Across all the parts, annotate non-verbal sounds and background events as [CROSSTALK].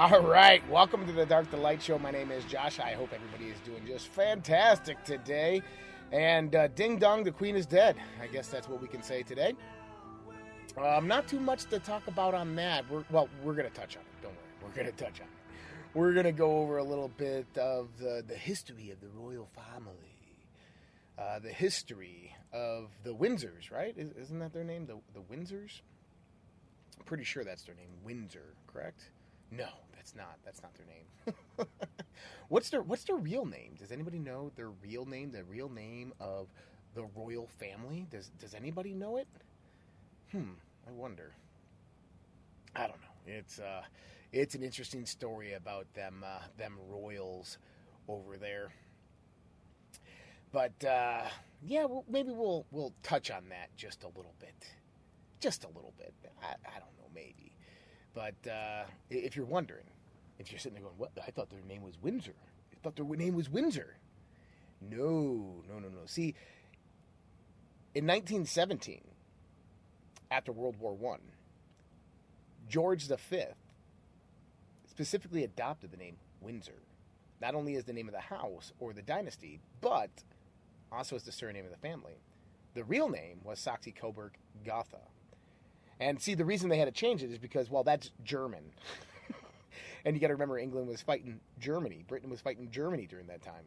All right, welcome to the Dark to Light Show. My name is Josh. I hope everybody is doing just fantastic today. And uh, ding dong, the queen is dead. I guess that's what we can say today. Um, not too much to talk about on that. We're, well, we're going to touch on it. Don't worry. We're going to touch on it. We're going to go over a little bit of the, the history of the royal family, uh, the history of the Windsors, right? Is, isn't that their name? The, the Windsors? I'm pretty sure that's their name. Windsor, correct? No, that's not. That's not their name. [LAUGHS] what's their What's their real name? Does anybody know their real name? The real name of the royal family? Does Does anybody know it? Hmm. I wonder. I don't know. It's uh, it's an interesting story about them uh, them royals over there. But uh, yeah, well, maybe we'll we'll touch on that just a little bit, just a little bit. I, I don't know, maybe. But uh, if you're wondering, if you're sitting there going, "What? I thought their name was Windsor. I thought their name was Windsor." No, no, no, no. See, in 1917, after World War One, George V specifically adopted the name Windsor, not only as the name of the house or the dynasty, but also as the surname of the family. The real name was Saxe Coburg Gotha. And see, the reason they had to change it is because, well, that's German. [LAUGHS] and you got to remember, England was fighting Germany. Britain was fighting Germany during that time.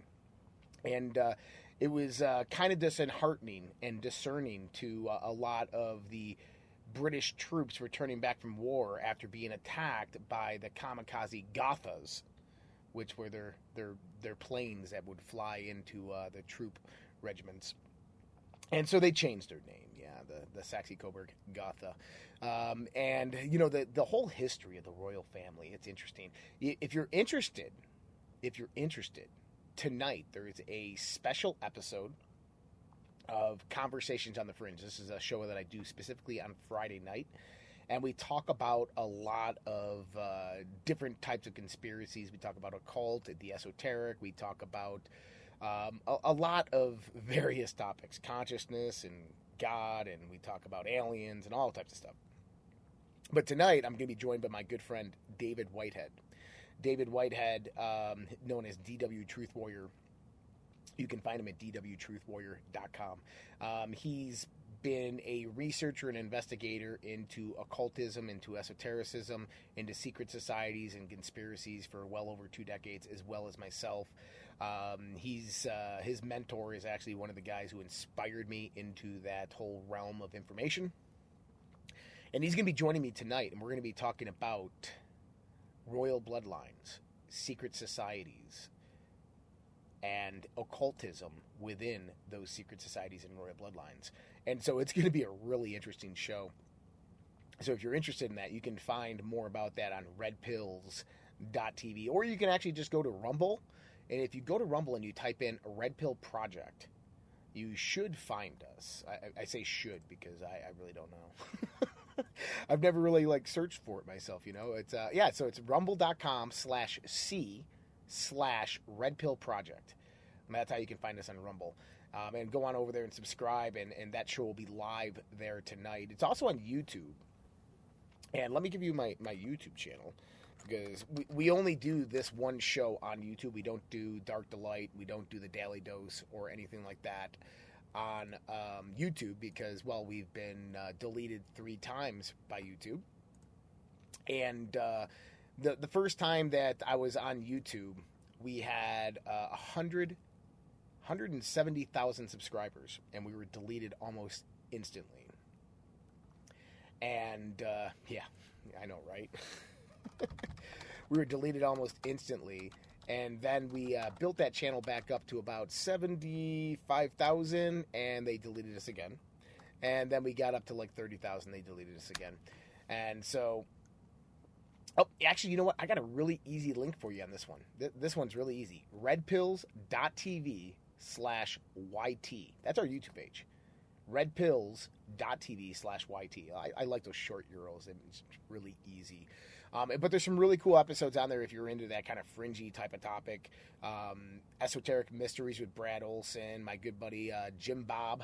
And uh, it was uh, kind of disheartening and discerning to uh, a lot of the British troops returning back from war after being attacked by the kamikaze Gothas, which were their their their planes that would fly into uh, the troop regiments. And so they changed their name, yeah, the the Saxe Coburg Gotha, um, and you know the the whole history of the royal family. It's interesting. If you're interested, if you're interested, tonight there is a special episode of Conversations on the Fringe. This is a show that I do specifically on Friday night. And we talk about a lot of uh, different types of conspiracies. We talk about occult, the esoteric. We talk about um, a, a lot of various topics consciousness and God. And we talk about aliens and all types of stuff. But tonight, I'm going to be joined by my good friend, David Whitehead. David Whitehead, um, known as DW Truth Warrior you can find him at dwtruthwarrior.com. Um, he's been a researcher and investigator into occultism, into esotericism, into secret societies and conspiracies for well over two decades, as well as myself. Um, he's uh, his mentor is actually one of the guys who inspired me into that whole realm of information. And he's going to be joining me tonight, and we're going to be talking about royal bloodlines, secret societies, and occultism within those secret societies and royal bloodlines. And so it's going to be a really interesting show. So if you're interested in that, you can find more about that on redpills.tv or you can actually just go to Rumble. And if you go to Rumble and you type in Red Pill Project, you should find us. I, I say should because I, I really don't know. [LAUGHS] I've never really like searched for it myself, you know. It's uh, yeah, so it's rumble.com slash C slash Red Pill Project. And that's how you can find us on Rumble. Um, and go on over there and subscribe, and, and that show will be live there tonight. It's also on YouTube. And let me give you my, my YouTube channel because we, we only do this one show on YouTube. We don't do Dark Delight, we don't do the Daily Dose or anything like that on um, YouTube because, well, we've been uh, deleted three times by YouTube. And uh, the the first time that I was on YouTube, we had uh, 100, 170,000 subscribers, and we were deleted almost instantly. And uh, yeah, I know, right? [LAUGHS] we were deleted almost instantly. And then we uh, built that channel back up to about 75,000, and they deleted us again. And then we got up to like 30,000, they deleted us again. And so Oh, actually, you know what? I got a really easy link for you on this one. Th- this one's really easy. Redpills.tv slash YT. That's our YouTube page. Redpills.tv slash YT. I, I like those short URLs. It's really easy. Um, but there's some really cool episodes on there if you're into that kind of fringy type of topic. Um, Esoteric Mysteries with Brad Olsen, my good buddy uh, Jim Bob.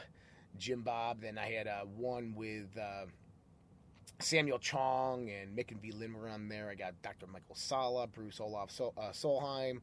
Jim Bob. Then I had uh, one with uh, Samuel Chong and Mick and V. Lin were on there. I got Dr. Michael Salla, Bruce Olav Sol- uh, Solheim.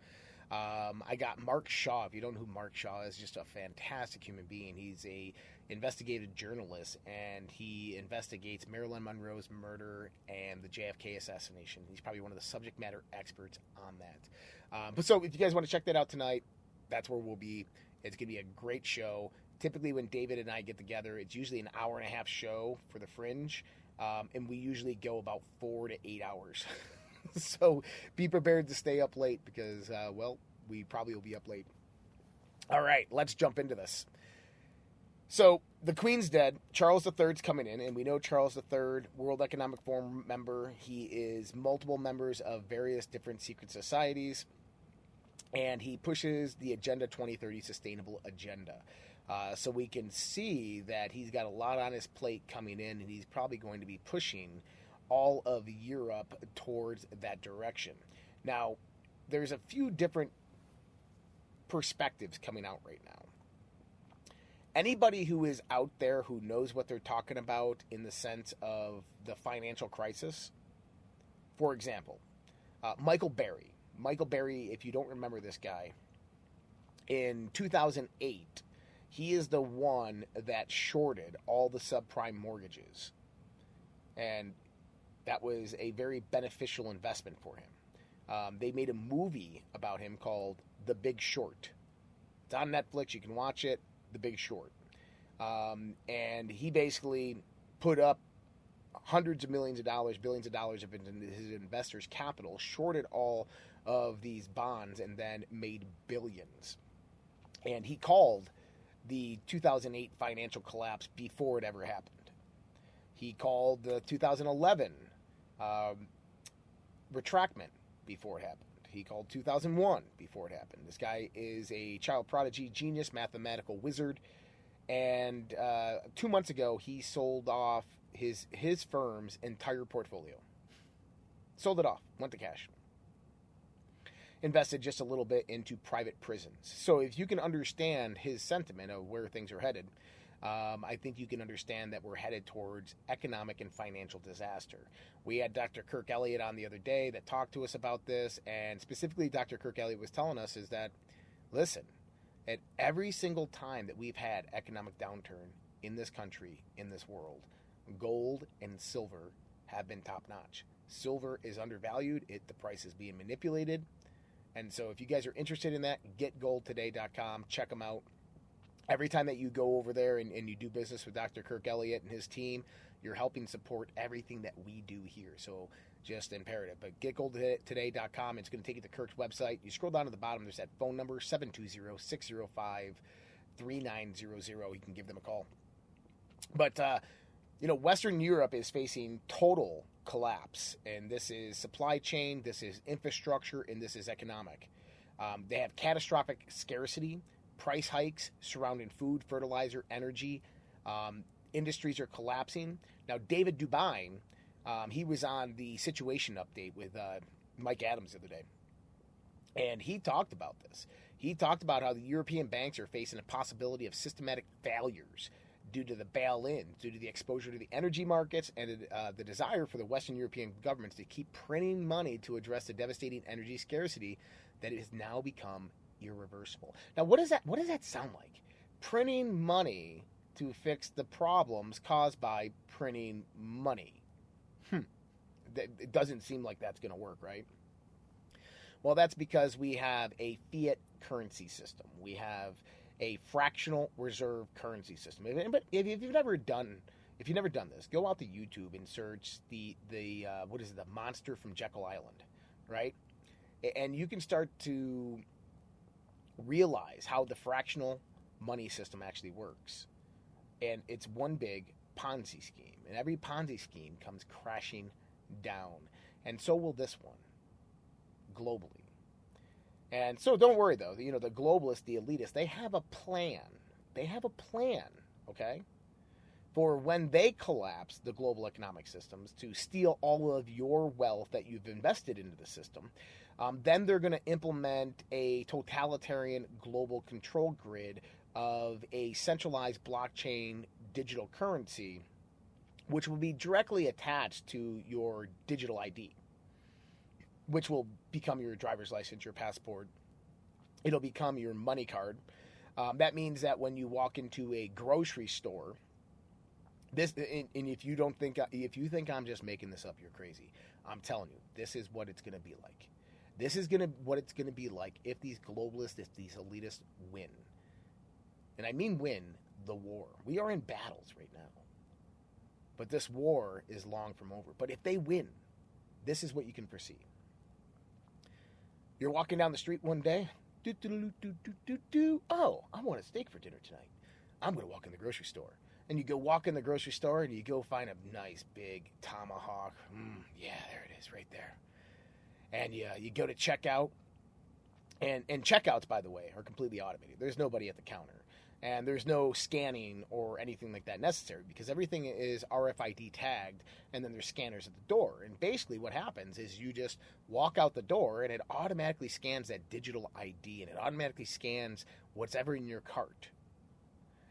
Um, I got Mark Shaw. If you don't know who Mark Shaw is, just a fantastic human being. He's a investigative journalist, and he investigates Marilyn Monroe's murder and the JFK assassination. He's probably one of the subject matter experts on that. Um, but so, if you guys want to check that out tonight, that's where we'll be. It's going to be a great show. Typically, when David and I get together, it's usually an hour and a half show for the Fringe, um, and we usually go about four to eight hours. [LAUGHS] so be prepared to stay up late because, uh, well, we probably will be up late. All right, let's jump into this. So the Queen's dead. Charles III's coming in, and we know Charles III, World Economic Forum member. He is multiple members of various different secret societies, and he pushes the Agenda 2030 sustainable agenda. Uh, so we can see that he's got a lot on his plate coming in, and he's probably going to be pushing all of Europe towards that direction. Now, there's a few different perspectives coming out right now. Anybody who is out there who knows what they're talking about in the sense of the financial crisis, for example, uh, Michael Burry. Michael Burry, if you don't remember this guy, in 2008, he is the one that shorted all the subprime mortgages. And that was a very beneficial investment for him. Um, they made a movie about him called The Big Short. It's on Netflix. You can watch it. The Big Short. Um, and he basically put up hundreds of millions of dollars, billions of dollars of his investors' capital, shorted all of these bonds, and then made billions. And he called the 2008 financial collapse before it ever happened. He called the 2011 um, retractment before it happened. He called 2001 before it happened. This guy is a child prodigy, genius, mathematical wizard. And uh, two months ago, he sold off his his firm's entire portfolio. Sold it off, went to cash. Invested just a little bit into private prisons. So if you can understand his sentiment of where things are headed, um, I think you can understand that we're headed towards economic and financial disaster. We had Dr. Kirk Elliott on the other day that talked to us about this, and specifically, Dr. Kirk Elliott was telling us is that, listen, at every single time that we've had economic downturn in this country, in this world, gold and silver have been top notch. Silver is undervalued, it the price is being manipulated. And so if you guys are interested in that, getgoldtoday.com, check them out. Every time that you go over there and, and you do business with Dr. Kirk Elliott and his team, you're helping support everything that we do here. So just imperative. But getgoldtoday.com. It's going to take you to Kirk's website. You scroll down to the bottom, there's that phone number, 720 605 3900. You can give them a call. But, uh, you know, Western Europe is facing total collapse, and this is supply chain, this is infrastructure, and this is economic. Um, they have catastrophic scarcity, price hikes surrounding food, fertilizer, energy. Um, industries are collapsing. Now, David DuByne, um, he was on the situation update with uh, Mike Adams the other day, and he talked about this. He talked about how the European banks are facing a possibility of systematic failures due to the bail-in, due to the exposure to the energy markets, and uh, the desire for the Western European governments to keep printing money to address the devastating energy scarcity that has now become irreversible. Now, what does that what does that sound like? Printing money to fix the problems caused by printing money. Hmm. It doesn't seem like that's going to work, right? Well, that's because we have a fiat currency system. We have a fractional reserve currency system. But if you've never done, if you've never done this, go out to YouTube and search the the uh, what is it, the monster from Jekyll Island, right? And you can start to realize how the fractional money system actually works. And it's one big Ponzi scheme, and every Ponzi scheme comes crashing down. And so will this one globally. And so don't worry though, you know, the globalists, the elitists, they have a plan. They have a plan, okay? For when they collapse the global economic systems to steal all of your wealth that you've invested into the system, um, then they're going to implement a totalitarian global control grid of a centralized blockchain digital currency, which will be directly attached to your digital ID, which will become your driver's license, your passport. It'll become your money card. Um, that means that when you walk into a grocery store, this and, and if you don't think if you think I'm just making this up, you're crazy. I'm telling you, this is what it's going to be like. This is to what it's going to be like if these globalists, if these elitists win. And I mean win the war. We are in battles right now. But this war is long from over. But if they win, this is what you can foresee. You're walking down the street one day. Do, do, do. Oh, I want a steak for dinner tonight. I'm going to walk in the grocery store. And you go walk in the grocery store and you go find a nice big tomahawk. Mm, yeah, there it is, right there. And you, you go to checkout. And, and checkouts, by the way, are completely automated. There's nobody at the counter and there's no scanning or anything like that necessary because everything is RFID tagged and then there's scanners at the door. And basically what happens is you just walk out the door and it automatically scans that digital ID and it automatically scans what's ever in your cart.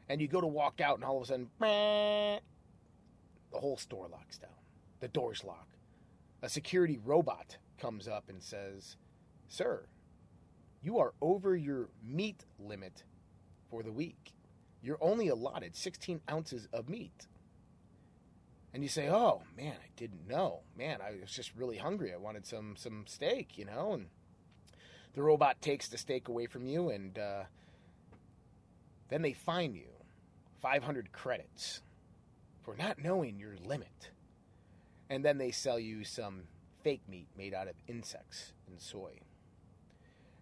And you go to walk out and all of a sudden the whole store locks down. The doors lock. A security robot comes up and says, "Sir, you are over your meat limit for the week. You're only allotted 16 ounces of meat. And you say, "Oh man, I didn't know. Man, I was just really hungry. I wanted some some steak, you know." And the robot takes the steak away from you, and uh, then they fine you 500 credits for not knowing your limit. And then they sell you some fake meat made out of insects and soy.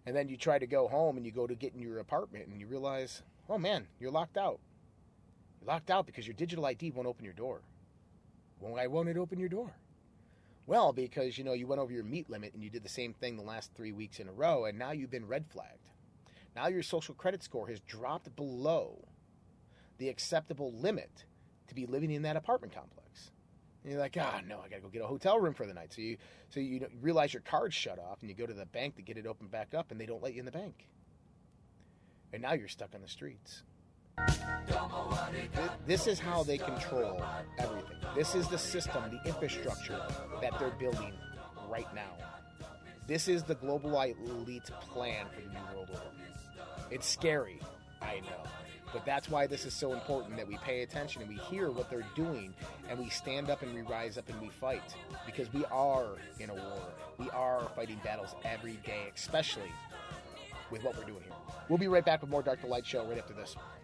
And then you try to go home and you go to get in your apartment and you realize, oh man, you're locked out. You're locked out because your digital ID won't open your door. Why won't it open your door? Well, because you know you went over your meat limit and you did the same thing the last three weeks in a row, and now you've been red flagged. Now your social credit score has dropped below the acceptable limit to be living in that apartment complex. And you're like, ah, oh, no, I got to go get a hotel room for the night. So you, so you realize your card's shut off, and you go to the bank to get it opened back up, and they don't let you in the bank. And now you're stuck on the streets. This is how they control everything. This is the system, the infrastructure that they're building right now. This is the global elite plan for the New World Order. It's scary, I know. But that's why this is so important that we pay attention and we hear what they're doing and we stand up and we rise up and we fight because we are in a war. We are fighting battles every day, especially with what we're doing here. We'll be right back with more Dark to Light show right after this.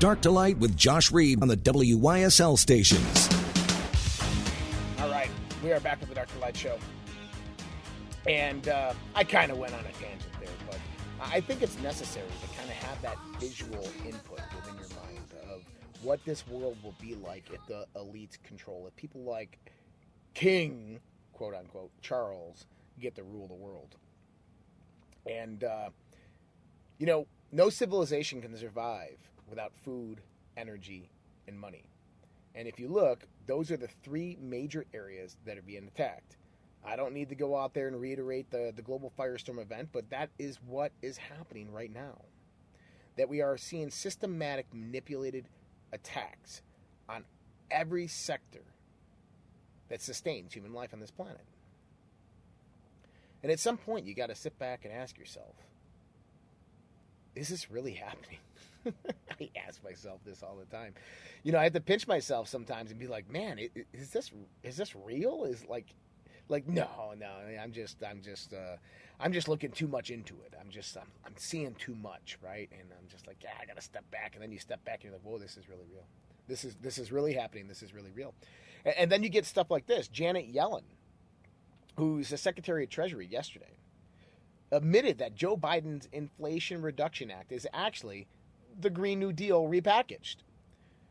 Dark to Light with Josh Reed on the WYSL stations. All right, we are back with the Dark to Light show. And uh, I kind of went on a tangent there, but I think it's necessary to kind of have that visual input within your mind of what this world will be like if the elites control it. People like King, quote unquote, Charles, get to rule the world. And, uh, you know, no civilization can survive without food, energy, and money. And if you look, those are the three major areas that are being attacked. I don't need to go out there and reiterate the, the global firestorm event, but that is what is happening right now. That we are seeing systematic, manipulated attacks on every sector that sustains human life on this planet. And at some point, you got to sit back and ask yourself is this really happening? [LAUGHS] [LAUGHS] I ask myself this all the time. You know, I have to pinch myself sometimes and be like, "Man, is this is this real? Is like like no no i'm just i'm just uh i'm just looking too much into it. I'm just i'm, I'm seeing too much right? And i'm just like yeah i gotta step back. And then you step back and you're like whoa this is really real. This is this is really happening. This is really real. And, and then you get stuff like this. Janet yellen who's the secretary of treasury yesterday admitted that joe biden's inflation reduction act is actually the green new deal repackaged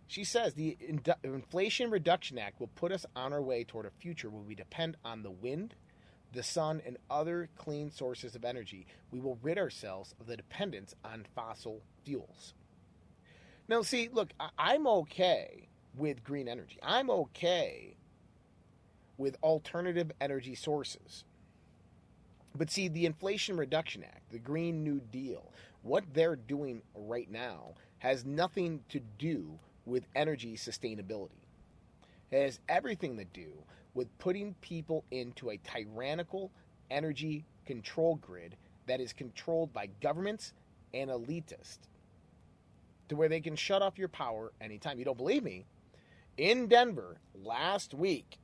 she says the Inflation Reduction Act will put us on our way toward a future where we depend on the wind, the sun, and other clean sources of energy. We will rid ourselves of the dependence on fossil fuels. Now, see, look, I'm okay with green energy. I'm okay with alternative energy sources. But see, the Inflation Reduction Act, the Green New Deal, what they're doing right now has nothing to do with energy sustainability. It has everything to do with putting people into a tyrannical energy control grid that is controlled by governments and elitists to where they can shut off your power anytime. You don't believe me? In Denver last week,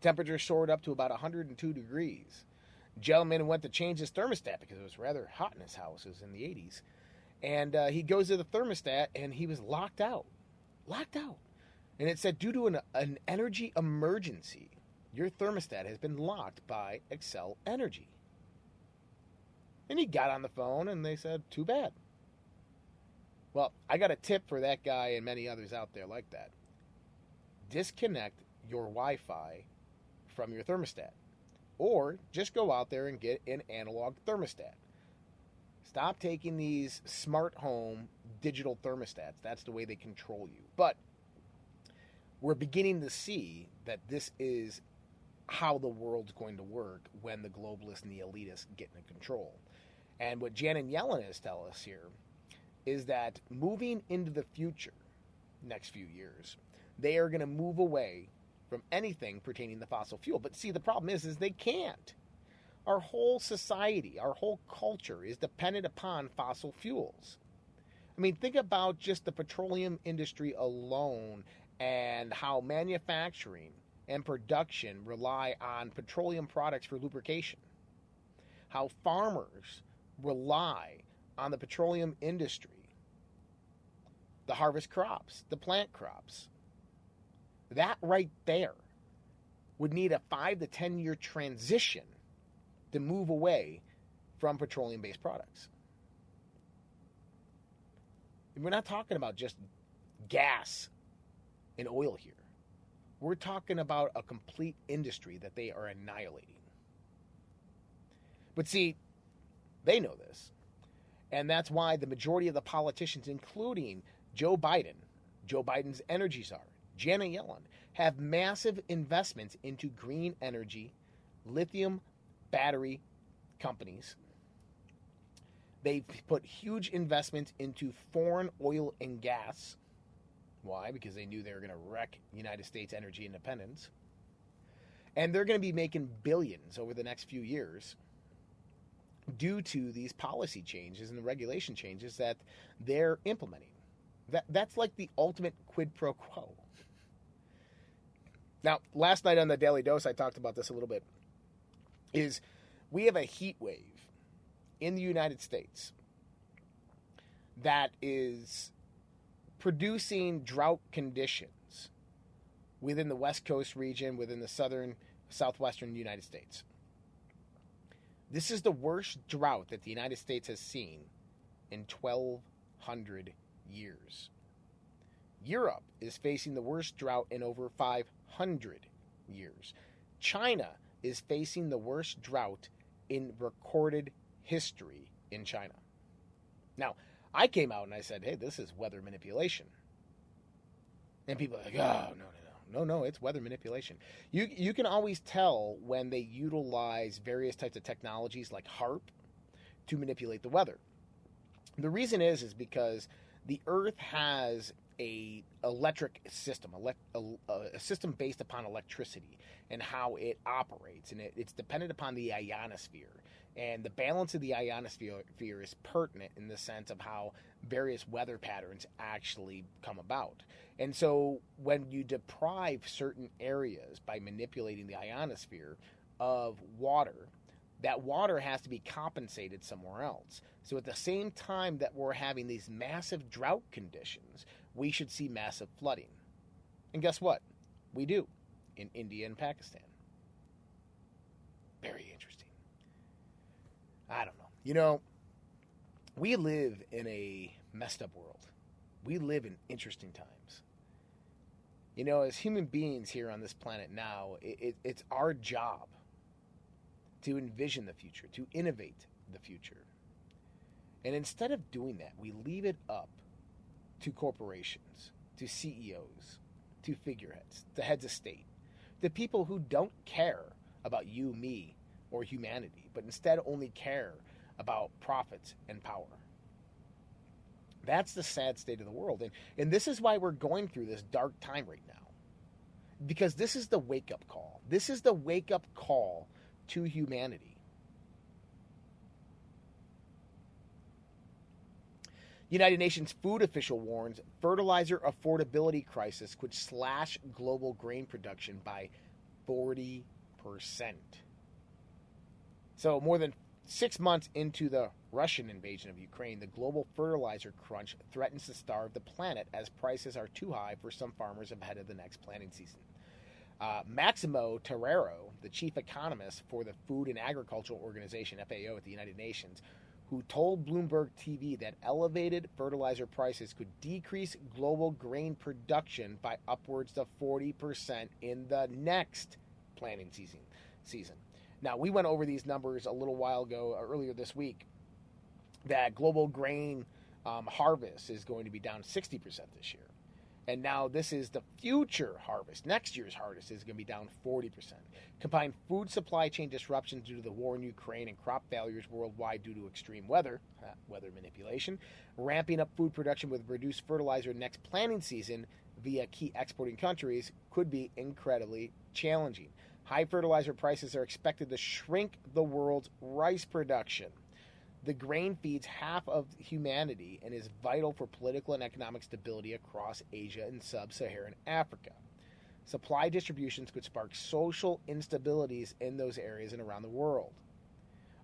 temperature soared up to about 102 degrees. Gentleman went to change his thermostat because it was rather hot in his house. It was in the 80s. And uh, he goes to the thermostat and he was locked out. Locked out. And it said, due to an, an energy emergency, your thermostat has been locked by Xcel Energy. And he got on the phone and they said, too bad. Well, I got a tip for that guy and many others out there like that. Disconnect your Wi Fi from your thermostat. Or just go out there and get an analog thermostat. Stop taking these smart home digital thermostats. That's the way they control you. But we're beginning to see that this is how the world's going to work when the globalists and the elitists get into control. And what Janet Yellen is telling us here is that moving into the future, next few years, they are going to move away from anything pertaining to fossil fuel. But see, the problem is, is they can't. Our whole society, our whole culture is dependent upon fossil fuels. I mean, think about just the petroleum industry alone and how manufacturing and production rely on petroleum products for lubrication. How farmers rely on the petroleum industry, the harvest crops, the plant crops. That right there would need a five to 10 year transition to move away from petroleum based products. We're not talking about just gas and oil here. We're talking about a complete industry that they are annihilating. But see, They know this. And that's why the majority of the politicians, including Joe Biden, Joe Biden's energy czar, Janet Yellen, have massive investments into green energy, lithium battery companies. They've put huge investments into foreign oil and gas. Why? Because they knew they were going to wreck United States energy independence. And they're going to be making billions over the next few years due to these policy changes and the regulation changes that they're implementing. That, that's like the ultimate quid pro quo. Now, last night on the Daily Dose, I talked about this a little bit. Is we have a heat wave in the United States that is producing drought conditions within the West Coast region, within the southern, southwestern United States. This is the worst drought that the United States has seen in 1,200 years. Europe is facing the worst drought in over 500 years. China is facing the worst drought in recorded history in China. Now, I came out and I said, hey, this is weather manipulation. And people are like, oh, no, no, no, no, no, it's weather manipulation. You, you can always tell when they utilize various types of technologies like HAARP to manipulate the weather. The reason is, is because the Earth has a electric system, a, system based upon electricity and how it operates, and it, it's dependent upon the ionosphere. And the balance of the ionosphere is pertinent in the sense of how various weather patterns actually come about. And so when you deprive certain areas by manipulating the ionosphere of water, that water has to be compensated somewhere else. So at the same time that we're having these massive drought conditions, we should see massive flooding. And guess what? We do in India and Pakistan. Very interesting. I don't know. You know, we live in a messed up world. We live in interesting times. You know, as human beings here on this planet now, it, it, it's our job to envision the future, to innovate the future. And instead of doing that, we leave it up to corporations, to CEOs, to figureheads, to heads of state, to people who don't care about you, me, or humanity, but instead only care about profits and power. That's the sad state of the world. And, and this is why we're going through this dark time right now. Because this is the wake up call. This is the wake up call to humanity. United Nations food official warns fertilizer affordability crisis could slash global grain production by 40%. So, more than six months into the Russian invasion of Ukraine, the global fertilizer crunch threatens to starve the planet as prices are too high for some farmers ahead of the next planting season. Uh, Maximo Torero, the chief economist for the Food and Agricultural Organization, FAO, at the United Nations, who told Bloomberg TV that elevated fertilizer prices could decrease global grain production by upwards of 40% in the next planting season. season. Now, we went over these numbers a little while ago, uh, earlier this week, that global grain um, harvest is going to be down 60% this year. And now this is the future harvest. Next year's harvest is going to be down 40%. Combine food supply chain disruptions due to the war in Ukraine and crop failures worldwide due to extreme weather, uh, weather manipulation, ramping up food production with reduced fertilizer next planting season via key exporting countries could be incredibly challenging. High fertilizer prices are expected to shrink the world's rice production. The grain feeds half of humanity and is vital for political and economic stability across Asia and sub Saharan Africa. Supply distributions could spark social instabilities in those areas and around the world.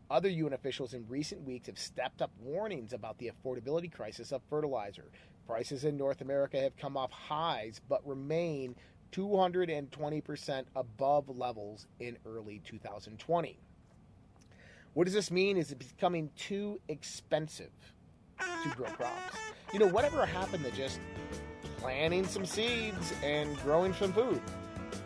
Other UN officials in recent weeks have stepped up warnings about the affordability crisis of fertilizer. Prices in North America have come off highs but remain 220% above levels in early 2020. What does this mean? Is it becoming too expensive to grow crops? You know, whatever happened to just planting some seeds and growing some food?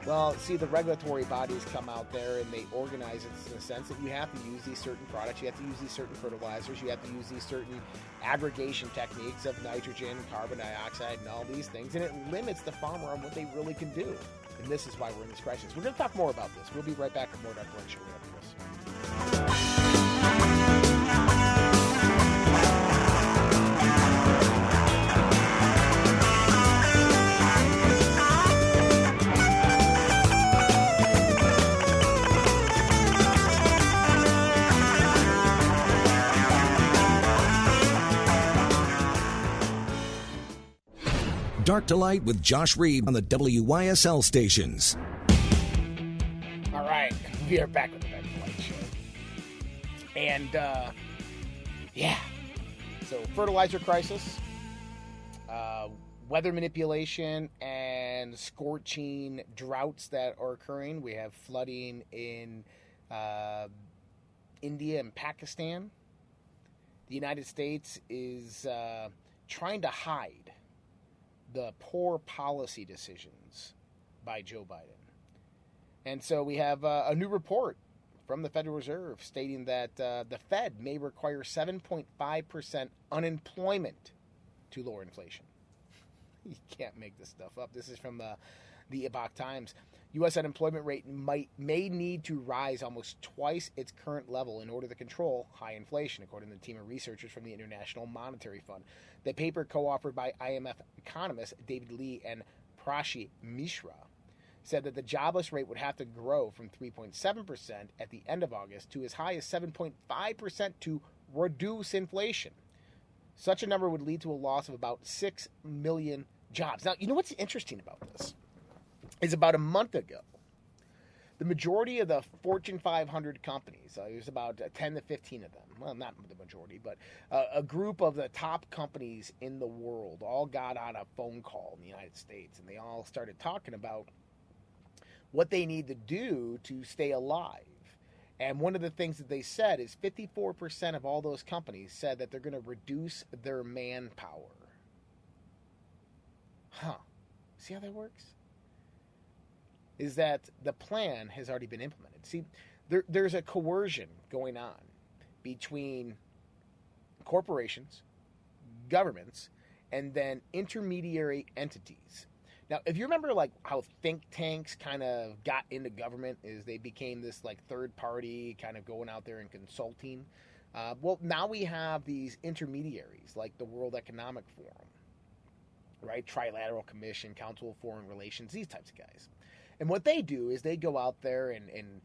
Well, see, the regulatory bodies come out there and they organize it in the sense that you have to use these certain products, you have to use these certain fertilizers, you have to use these certain aggregation techniques of nitrogen, carbon dioxide, and all these things, and it limits the farmer on what they really can do. And this is why we're in this crisis. We're going to talk more about this. We'll be right back with more Dr. Show right after. Dark to Light with Josh Reed on the WYSL stations. All right, we are back with the And, uh, yeah. So, fertilizer crisis, uh, weather manipulation, and scorching droughts that are occurring. We have flooding in uh, India and Pakistan. The United States is uh, trying to hide the poor policy decisions by Joe Biden. And so we have uh, a new report from the Federal Reserve stating that uh, the Fed may require 7.5% unemployment to lower inflation. [LAUGHS] You can't make this stuff up. This is from uh, the Epoch Times. U.S. unemployment rate might may need to rise almost twice its current level in order to control high inflation, according to the team of researchers from the International Monetary Fund. The paper, co-authored by IMF economists David Leigh and Prachi Mishra, said that the jobless rate would have to grow from 3.7% at the end of August to as high as 7.5% to reduce inflation. Such a number would lead to a loss of about 6 million jobs. Now, you know what's interesting about this? Is about a month ago, the majority of the Fortune 500 companies, uh, there's about uh, 10 to 15 of them, well, not the majority, but uh, a group of the top companies in the world all got on a phone call in the United States and they all started talking about what they need to do to stay alive. And one of the things that they said is 54% of all those companies said that they're going to reduce their manpower. Huh. See how that works? Is that the plan has already been implemented. See, there, there's a coercion going on between corporations, governments, and then intermediary entities. Now, if you remember, like how think tanks kind of got into government, is they became this like third party, kind of going out there and consulting. Uh, well, now we have these intermediaries like the World Economic Forum, right? Trilateral Commission, Council of Foreign Relations, these types of guys. And what they do is they go out there and, and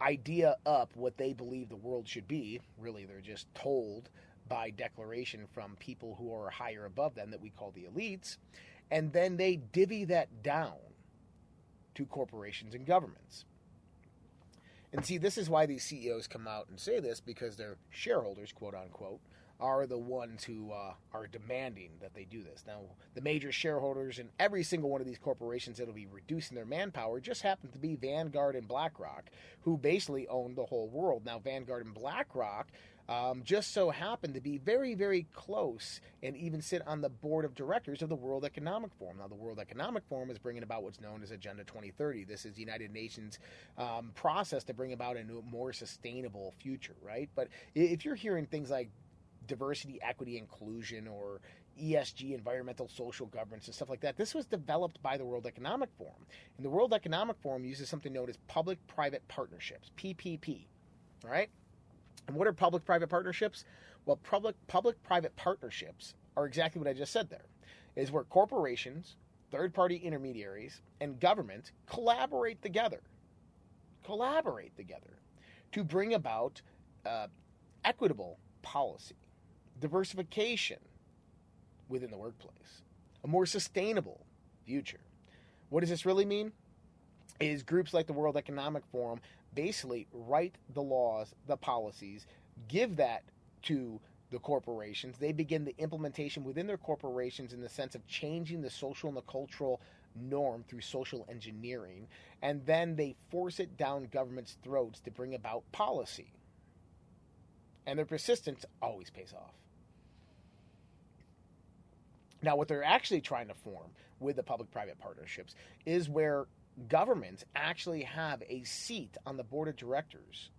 idea up what they believe the world should be. Really, they're just told by declaration from people who are higher above them that we call the elites and then they divvy that down to corporations and governments. And see, this is why these CEOs come out and say this because their shareholders, quote unquote, are the ones who uh, are demanding that they do this. Now, the major shareholders in every single one of these corporations that will be reducing their manpower just happen to be Vanguard and BlackRock, who basically own the whole world. Now, Vanguard and BlackRock um, just so happened to be very, very close and even sit on the board of directors of the World Economic Forum. Now, the World Economic Forum is bringing about what's known as Agenda 2030. This is the United Nations um, process to bring about a new, more sustainable future, right? But if you're hearing things like diversity, equity, inclusion, or ESG, environmental, social governance, and stuff like that. This was developed by the World Economic Forum. And the World Economic Forum uses something known as public private partnerships, PPP. Right? And what are public private partnerships? Well, public public private partnerships are exactly what I just said there. Is where corporations, third party intermediaries, and government collaborate together. Collaborate together to bring about uh, equitable policy, diversification within the workplace, a more sustainable future. What does this really mean? Is groups like the World Economic Forum basically write the laws, the policies, give that to the corporations. They begin the implementation within their corporations in the sense of changing the social and the cultural norm through social engineering. And then they force it down government's throats to bring about policy. And their persistence always pays off. Now, what they're actually trying to form with the public private partnerships is where governments actually have a seat on the board of directors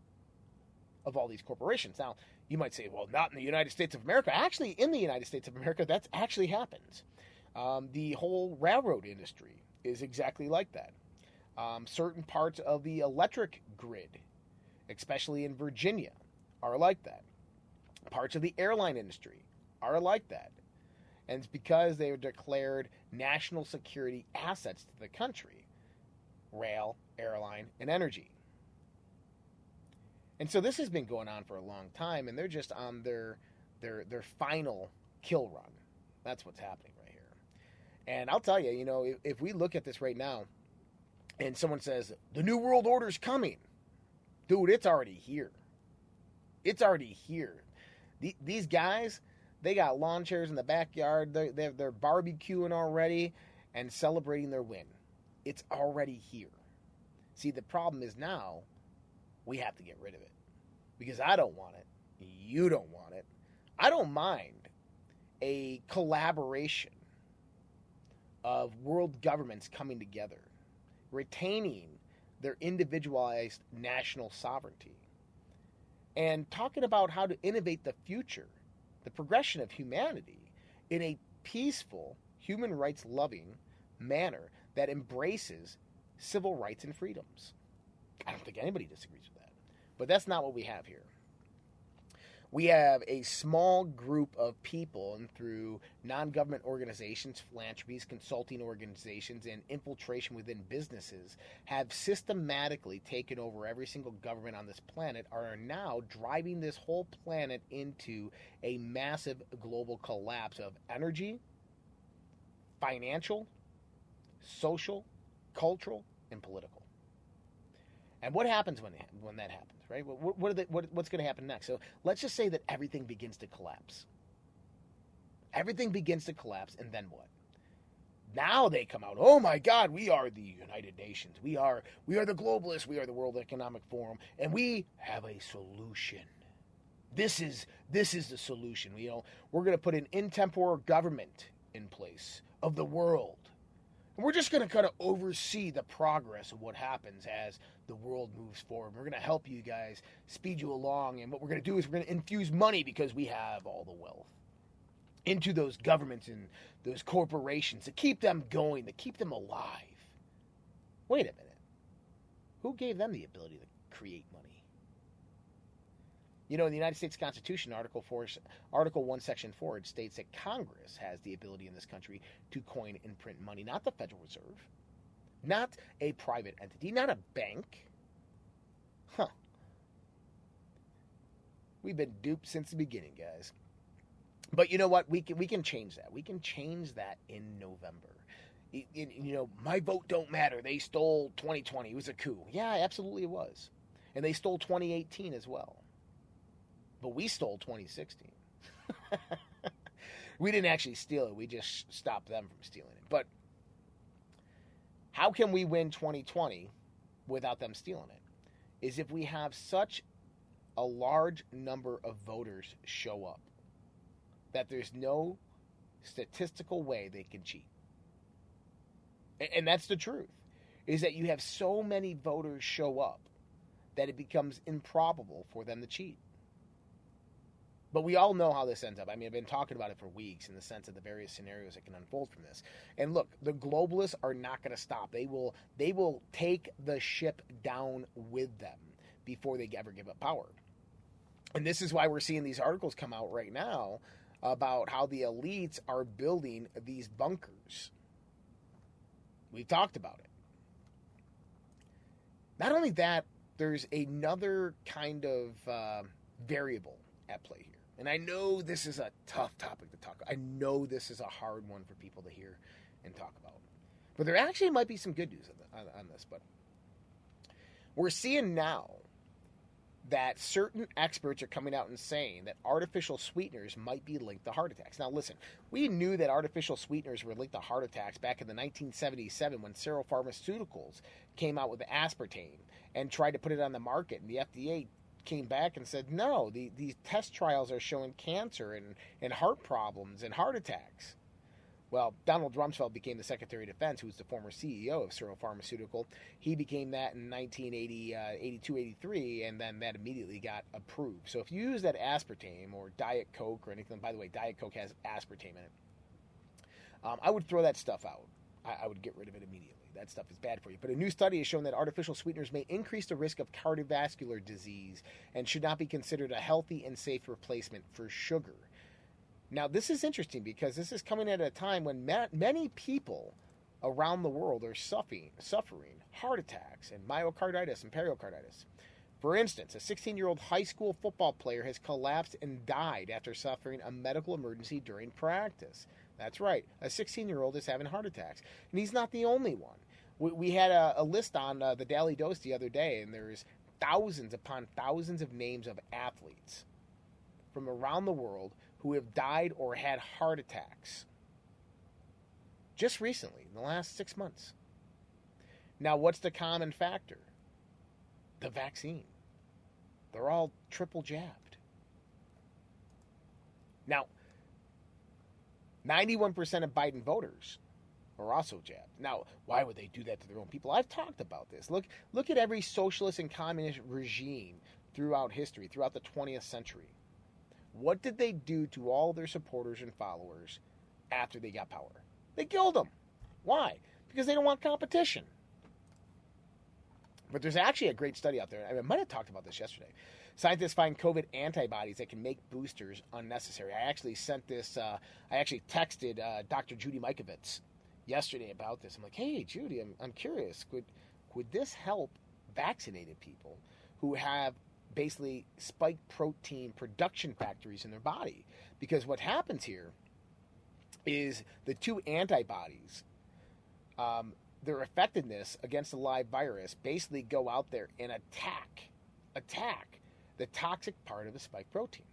of all these corporations. Now, you might say, well, not in the United States of America. Actually, in the United States of America, that actually happens. Um, the whole railroad industry is exactly like that. Um, certain parts of the electric grid, especially in Virginia, are like that. Parts of the airline industry are like that. And it's because they are declared national security assets to the country rail, airline, and energy. And so this has been going on for a long time, and they're just on their their their final kill run. That's what's happening right here. And I'll tell you, you know, if, if we look at this right now, and someone says the new world order is coming, dude, it's already here. It's already here. The, these guys, they got lawn chairs in the backyard. They're, they're, they're barbecuing already and celebrating their win. It's already here. See, the problem is now we have to get rid of it because I don't want it. You don't want it. I don't mind a collaboration of world governments coming together, retaining their individualized national sovereignty, and talking about how to innovate the future, the progression of humanity in a peaceful, human rights loving manner that embraces civil rights and freedoms. I don't think anybody disagrees with that. But that's not what we have here. We have a small group of people, and through non government organizations, philanthropies, consulting organizations, and infiltration within businesses, have systematically taken over every single government on this planet, are now driving this whole planet into a massive global collapse of energy, financial, social, cultural, and political. And what happens when, when that happens? right? What, what, what what's going to happen next? So let's just say that everything begins to collapse. Everything begins to collapse, and then what? Now they come out. Oh my God, we are the United Nations. We are we are the globalists. We are the World Economic Forum, and we have a solution. This is this is the solution. You know, we're going to put an intemporal government in place of the world and we're just going to kind of oversee the progress of what happens as the world moves forward. We're going to help you guys speed you along. And what we're going to do is we're going to infuse money because we have all the wealth into those governments and those corporations to keep them going, to keep them alive. Wait a minute. Who gave them the ability to create money? You know, in the United States Constitution, Article 4, Article 1, Section 4, it states that Congress has the ability in this country to coin and print money, not the Federal Reserve, not a private entity, not a bank. Huh. We've been duped since the beginning, guys. But you know what? We can we can change that. We can change that in November. You, you know, my vote don't matter. They stole 2020. It was a coup. Yeah, absolutely it was. And they stole 2018 as well but we stole 2016. [LAUGHS] we didn't actually steal it. We just stopped them from stealing it. But how can we win 2020 without them stealing it? Is if we have such a large number of voters show up that there's no statistical way they can cheat. And that's the truth. Is that you have so many voters show up that it becomes improbable for them to cheat. But we all know how this ends up. I mean, I've been talking about it for weeks in the sense of the various scenarios that can unfold from this. And look, the globalists are not going to stop. They will they will take the ship down with them before they ever give up power. And this is why we're seeing these articles come out right now about how the elites are building these bunkers. We've talked about it. Not only that, there's another kind of uh, variable at play. And I know this is a tough topic to talk about. I know this is a hard one for people to hear and talk about. But there actually might be some good news on, on this. But we're seeing now that certain experts are coming out and saying that artificial sweeteners might be linked to heart attacks. Now, listen, we knew that artificial sweeteners were linked to heart attacks back in the 1977 when Searle Pharmaceuticals came out with aspartame and tried to put it on the market, and the FDA came back and said, no, the, these test trials are showing cancer and, and heart problems and heart attacks. Well, Donald Rumsfeld became the Secretary of Defense, who was the former CEO of Searle Pharmaceutical. He became that in 1980, uh, 82, 83, and then that immediately got approved. So if you use that aspartame or Diet Coke or anything, by the way, Diet Coke has aspartame in it, um, I would throw that stuff out. I, I would get rid of it immediately. That stuff is bad for you. But a new study has shown that artificial sweeteners may increase the risk of cardiovascular disease and should not be considered a healthy and safe replacement for sugar. Now, this is interesting because this is coming at a time when ma- many people around the world are suffering, suffering heart attacks and myocarditis and pericarditis. For instance, a 16 year old high school football player has collapsed and died after suffering a medical emergency during practice. That's right, a 16 year old is having heart attacks. And he's not the only one. We, we had a, a, list on uh, the Daily Dose the other day, and there's thousands upon thousands of names of athletes from around the world who have died or had heart attacks just recently, in the last six months. Now, what's the common factor? The vaccine. They're all triple jabbed. Now, 91% of Biden voters are also jabbed. Now, why would they do that to their own people? I've talked about this. Look, look at every socialist and communist regime throughout history, throughout the 20th century. What did they do to all their supporters and followers after they got power? They killed them. Why? Because they don't want competition. But there's actually a great study out there. I, mean, I might have talked about this yesterday. Scientists find COVID antibodies that can make boosters unnecessary. I actually sent this, uh, I actually texted uh, Dr. Judy Mikovits yesterday about this. I'm like, hey, Judy, I'm, I'm curious. Could, could this help vaccinated people who have basically spike protein production factories in their body. Because what happens here is the two antibodies, um, their effectiveness against the live virus basically go out there and attack, attack the toxic part of the spike protein.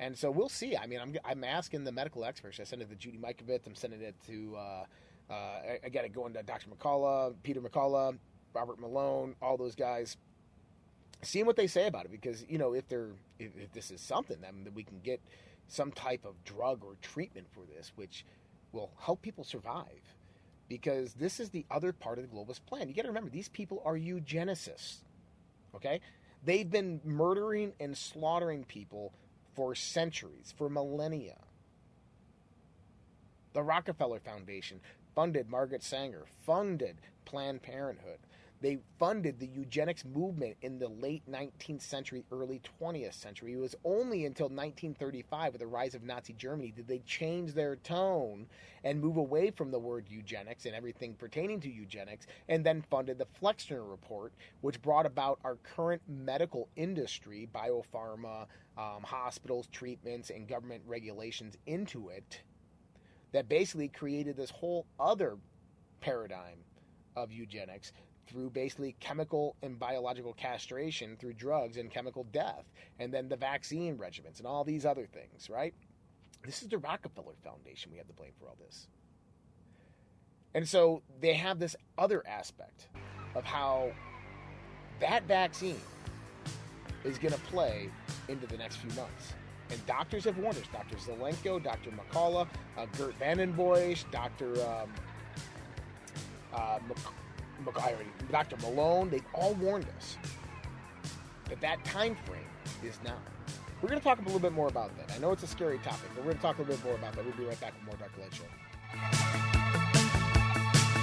And so we'll see. I mean, I'm, I'm asking the medical experts. I sent it to Judy Mikovits. I'm sending it to, uh, uh, I, I got to go into Dr. McCullough, Peter McCullough, Robert Malone, all those guys seeing what they say about it because you know if they're if, if this is something then that we can get some type of drug or treatment for this which will help people survive because this is the other part of the globalist plan you got to remember these people are eugenicists okay they've been murdering and slaughtering people for centuries for millennia. The rockefeller foundation funded margaret sanger funded planned parenthood they funded the eugenics movement in the late 19th century, early 20th century. It was only until 1935, with the rise of Nazi Germany, did they change their tone and move away from the word eugenics and everything pertaining to eugenics, and then funded the Flexner Report, which brought about our current medical industry, biopharma, um, hospitals, treatments, and government regulations into it, that basically created this whole other paradigm of eugenics through basically chemical and biological castration through drugs and chemical death, and then the vaccine regimens and all these other things, right? This is the Rockefeller Foundation we have to blame for all this. And so they have this other aspect of how that vaccine is going to play into the next few months. And doctors have warned us. Dr. Zelenko, Dr. McCullough, uh, Gert Van Bossche, Dr. Um, uh, Dr. Malone, they've all warned us that that time frame is now. We're going to talk a little bit more about that. I know it's a scary topic, but we're going to talk a little bit more about that. We'll be right back with more Dr. Light Show.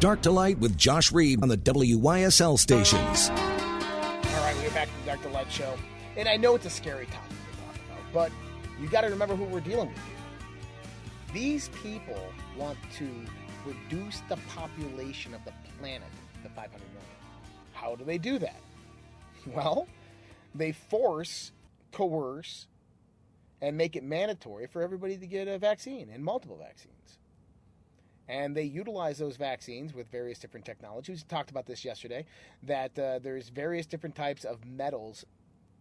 Dark to Light with Josh Reed on the WYSL stations. All right, we're back to the Dark to Light show. And I know it's a scary topic to talk about, but you got to remember who we're dealing with here. These people want to reduce the population of the planet to 500 million. How do they do that? [LAUGHS] Well, they force, coerce, and make it mandatory for everybody to get a vaccine and multiple vaccines. And they utilize those vaccines with various different technologies. We talked about this yesterday that uh, there's various different types of metals,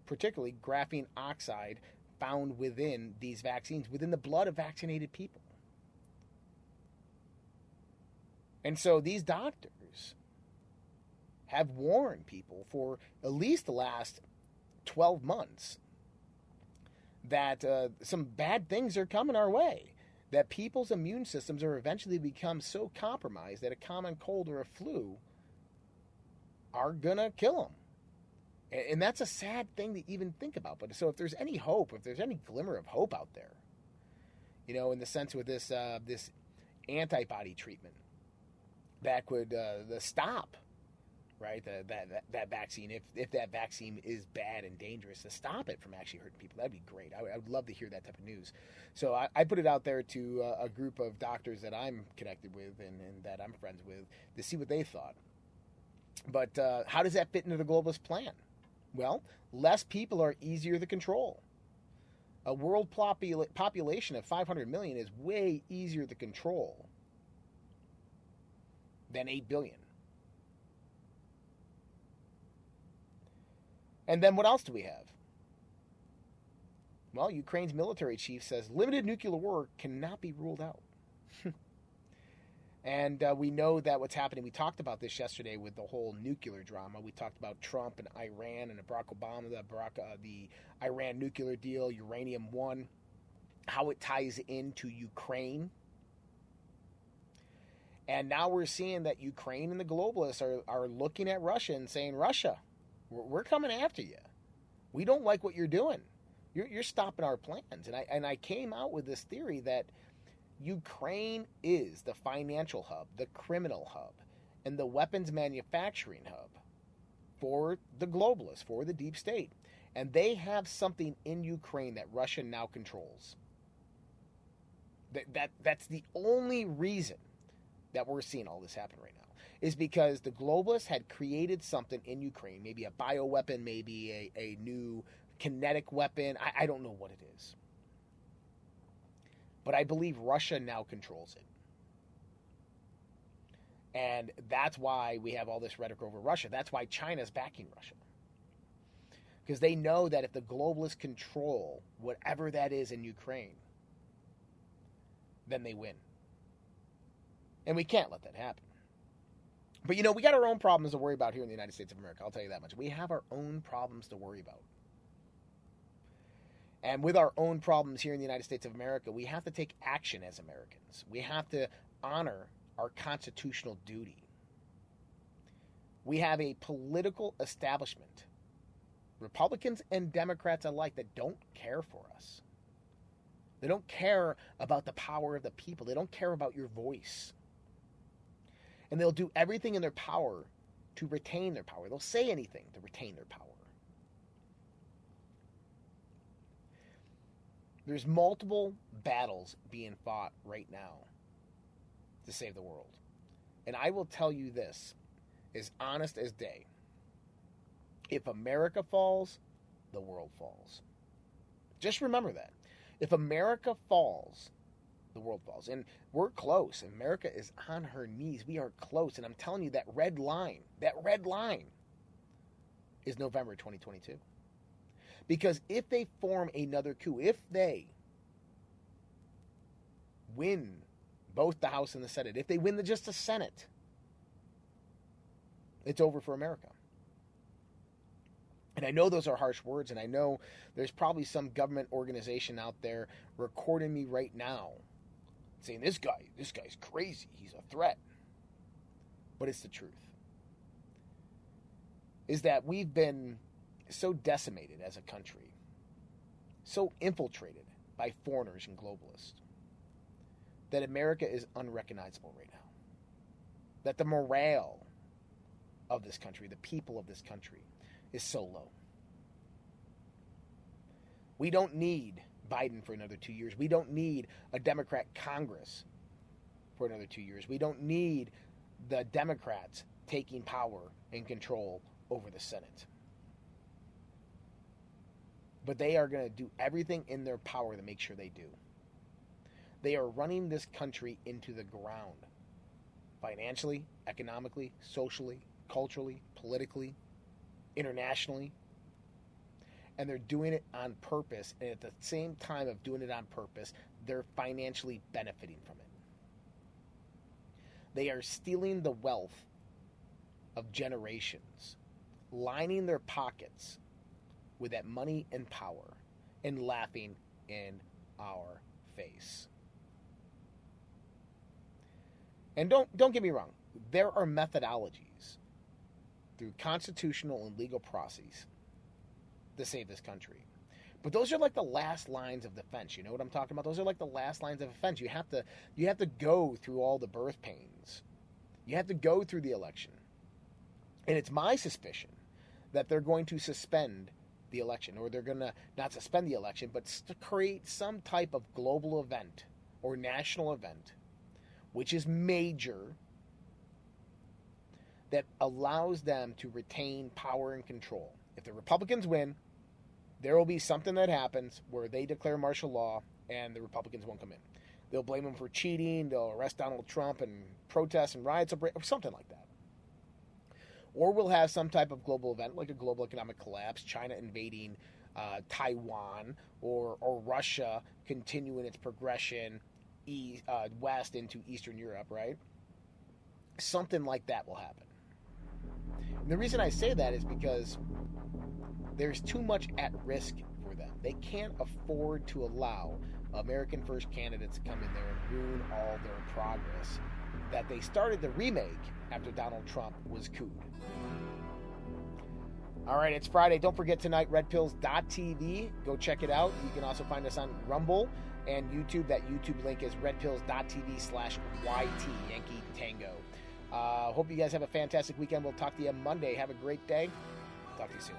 particularly graphene oxide, found within these vaccines, within the blood of vaccinated people. And so these doctors have warned people for at least the last 12 months that uh, some bad things are coming our way. That people's immune systems are eventually become so compromised that a common cold or a flu are gonna kill them. And, that's a sad thing to even think about. But so if there's any hope, if there's any glimmer of hope out there, you know, in the sense with this uh, this antibody treatment that could uh, stop right? The, that, that that vaccine, if if that vaccine is bad and dangerous, to stop it from actually hurting people, that'd be great. I, I would love to hear that type of news. So I, I put it out there to uh, a group of doctors that I'm connected with and, and that I'm friends with to see what they thought. But uh, how does that fit into the globalist plan? Well, less people are easier to control. A world popula- population of 500 million is way easier to control than 8 billion. And then what else do we have? Well, Ukraine's military chief says limited nuclear war cannot be ruled out. [LAUGHS] and uh, we know that what's happening, we talked about this yesterday with the whole nuclear drama. We talked about Trump and Iran and Barack Obama, the, Barack, uh, the Iran nuclear deal, Uranium One, how it ties into Ukraine. And now we're seeing that Ukraine and the globalists are, are looking at Russia and saying, Russia, we're, coming after you. We don't like what you're doing. You're, you're stopping our plans. And I, and I came out with this theory that Ukraine is the financial hub, the criminal hub, and the weapons manufacturing hub for the globalists, for the deep state. And they have something in Ukraine that Russia now controls. That, that, that's the only reason that we're seeing all this happen right now is because the globalists had created something in Ukraine, maybe a bioweapon, maybe a, a new kinetic weapon. I, I don't know what it is. But I believe Russia now controls it. And that's why we have all this rhetoric over Russia. That's why China's backing Russia. Because they know that if the globalists control whatever that is in Ukraine, then they win. And we can't let that happen. But you know, we got our own problems to worry about here in the United States of America. I'll tell you that much. We have our own problems to worry about. And with our own problems here in the United States of America, we have to take action as Americans. We have to honor our constitutional duty. We have a political establishment, Republicans and Democrats alike, that don't care for us. They don't care about the power of the people. They don't care about your voice. And they'll do everything in their power to retain their power. They'll say anything to retain their power. There's multiple battles being fought right now to save the world. And I will tell you this as honest as day. If America falls, the world falls. Just remember that. If America falls, the world falls. And we're close. America is on her knees. We are close. And I'm telling you, that red line, that red line is November 2022. Because if they form another coup, if they win both the House and the Senate, if they win the, just the Senate, it's over for America. And I know those are harsh words, and I know there's probably some government organization out there recording me right now saying, This guy, this guy's crazy. He's a threat. But it's the truth. Is that we've been so decimated as a country, so infiltrated by foreigners and globalists, that America is unrecognizable right now. That the morale of this country, the people of this country, is so low. We don't need Biden for another two years. We don't need a Democrat Congress for another two years. We don't need the Democrats taking power and control over the Senate. But they are going to do everything in their power to make sure they do. They are running this country into the ground financially, economically, socially, culturally, politically, internationally. And they're doing it on purpose. And at the same time of doing it on purpose, they're financially benefiting from it. They are stealing the wealth of generations, lining their pockets with that money and power, and laughing in our face. And don't don't get me wrong, there are methodologies through constitutional and legal processes to save this country. But those are like the last lines of defense. You know what I'm talking about? Those are like the last lines of defense. You have to you have to go through all the birth pains. You have to go through the election. And it's my suspicion that they're going to suspend the election or they're going to not suspend the election but create some type of global event or national event which is major that allows them to retain power and control. If the Republicans win, there will be something that happens where they declare martial law and the Republicans won't come in. They'll blame them for cheating, they'll arrest Donald Trump and protests and riots or something like that. Or we'll have some type of global event like a global economic collapse, China invading uh, Taiwan, or, or Russia continuing its progression east, uh, west into Eastern Europe, right? Something like that will happen. And the reason I say that is because there's too much at risk for them. They can't afford to allow American first candidates to come in there and ruin all their progress that they started the remake after Donald Trump was cooed. All right, it's Friday. Don't forget tonight, redpills.tv. Go check it out. You can also find us on Rumble and YouTube. That YouTube link is redpills.tv slash YT, Yankee Tango. Uh, hope you guys have a fantastic weekend. We'll talk to you Monday. Have a great day. Talk to you soon.